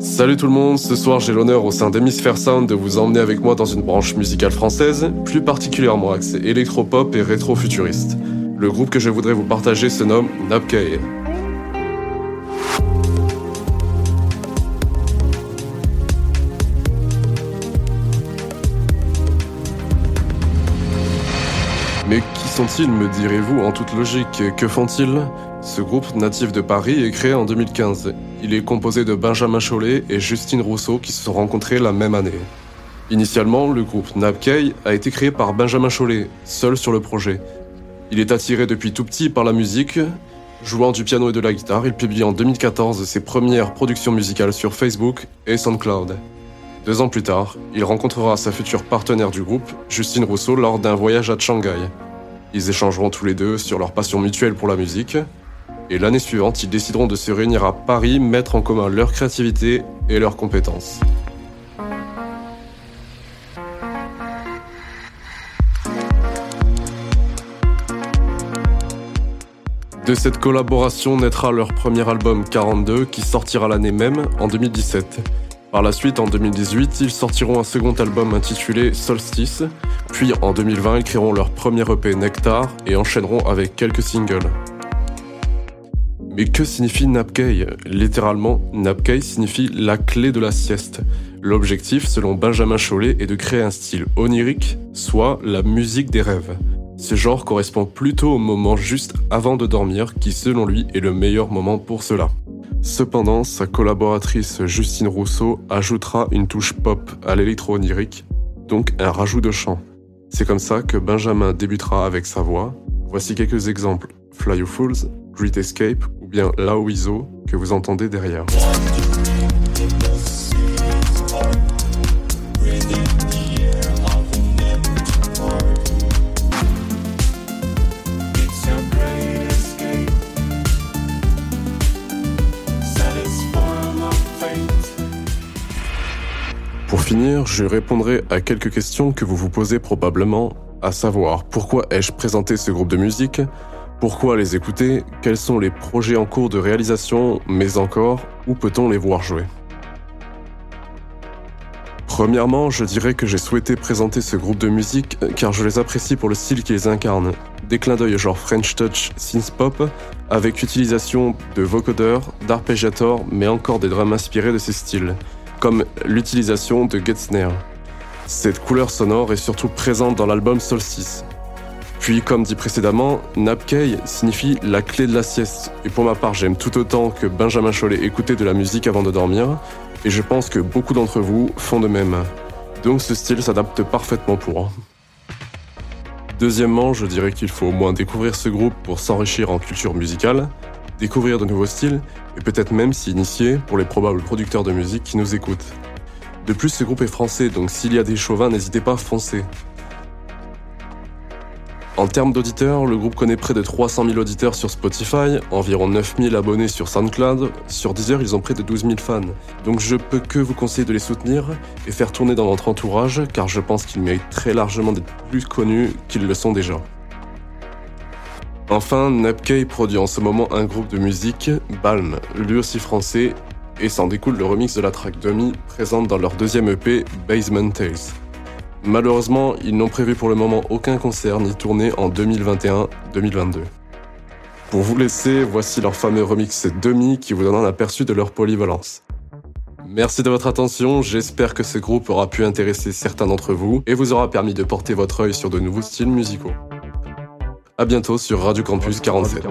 Salut tout le monde, ce soir j'ai l'honneur au sein d'Hemisphere Sound de vous emmener avec moi dans une branche musicale française, plus particulièrement axée électropop et rétro-futuriste. Le groupe que je voudrais vous partager se nomme Napkei. Mais qui sont-ils, me direz-vous en toute logique? Que font-ils? Ce groupe natif de Paris est créé en 2015. Il est composé de Benjamin Chollet et Justine Rousseau qui se sont rencontrés la même année. Initialement, le groupe Napkei a été créé par Benjamin Chollet, seul sur le projet. Il est attiré depuis tout petit par la musique. Jouant du piano et de la guitare, il publie en 2014 ses premières productions musicales sur Facebook et SoundCloud. Deux ans plus tard, il rencontrera sa future partenaire du groupe, Justine Rousseau, lors d'un voyage à Shanghai. Ils échangeront tous les deux sur leur passion mutuelle pour la musique, et l'année suivante, ils décideront de se réunir à Paris, mettre en commun leur créativité et leurs compétences. De cette collaboration naîtra leur premier album 42 qui sortira l'année même, en 2017. Par la suite, en 2018, ils sortiront un second album intitulé Solstice, puis en 2020, ils créeront leur premier EP Nectar et enchaîneront avec quelques singles. Mais que signifie Napkei? Littéralement, Napkei signifie la clé de la sieste. L'objectif, selon Benjamin Chollet, est de créer un style onirique, soit la musique des rêves. Ce genre correspond plutôt au moment juste avant de dormir qui, selon lui, est le meilleur moment pour cela. Cependant, sa collaboratrice Justine Rousseau ajoutera une touche pop à l'électro-onirique, donc un rajout de chant. C'est comme ça que Benjamin débutera avec sa voix. Voici quelques exemples. Fly You Fools, Great Escape ou bien Laoizo que vous entendez derrière. Pour finir, je répondrai à quelques questions que vous vous posez probablement, à savoir pourquoi ai-je présenté ce groupe de musique, pourquoi les écouter, quels sont les projets en cours de réalisation, mais encore, où peut-on les voir jouer? Premièrement, je dirais que j'ai souhaité présenter ce groupe de musique car je les apprécie pour le style qu'ils incarnent. Des clins d'œil genre French Touch, synth pop, avec utilisation de vocodeurs, d'arpégiators, mais encore des drums inspirés de ces styles comme l'utilisation de Snare. Cette couleur sonore est surtout présente dans l'album Solstice. Puis, comme dit précédemment, Napkei signifie la clé de la sieste. Et pour ma part, j'aime tout autant que Benjamin Chollet écouter de la musique avant de dormir, et je pense que beaucoup d'entre vous font de même. Donc ce style s'adapte parfaitement pour. Deuxièmement, je dirais qu'il faut au moins découvrir ce groupe pour s'enrichir en culture musicale, découvrir de nouveaux styles et peut-être même s'y initier pour les probables producteurs de musique qui nous écoutent. De plus, ce groupe est français, donc s'il y a des chauvins, n'hésitez pas à foncer. En termes d'auditeurs, le groupe connaît près de 300 000 auditeurs sur Spotify, environ 9 000 abonnés sur SoundCloud, sur Deezer ils ont près de 12 000 fans. Donc je peux que vous conseiller de les soutenir et faire tourner dans votre entourage car je pense qu'ils méritent très largement d'être plus connus qu'ils le sont déjà. Enfin, Napkei produit en ce moment un groupe de musique, Balm, lui aussi français, et s'en découle le remix de la track Dummy présente dans leur deuxième EP, Basement Tales. Malheureusement, ils n'ont prévu pour le moment aucun concert ni tournée en 2021-2022. Pour vous laisser, voici leur fameux remix Demi qui vous donne un aperçu de leur polyvalence. Merci de votre attention, j'espère que ce groupe aura pu intéresser certains d'entre vous et vous aura permis de porter votre œil sur de nouveaux styles musicaux. A bientôt sur Radio Campus 47.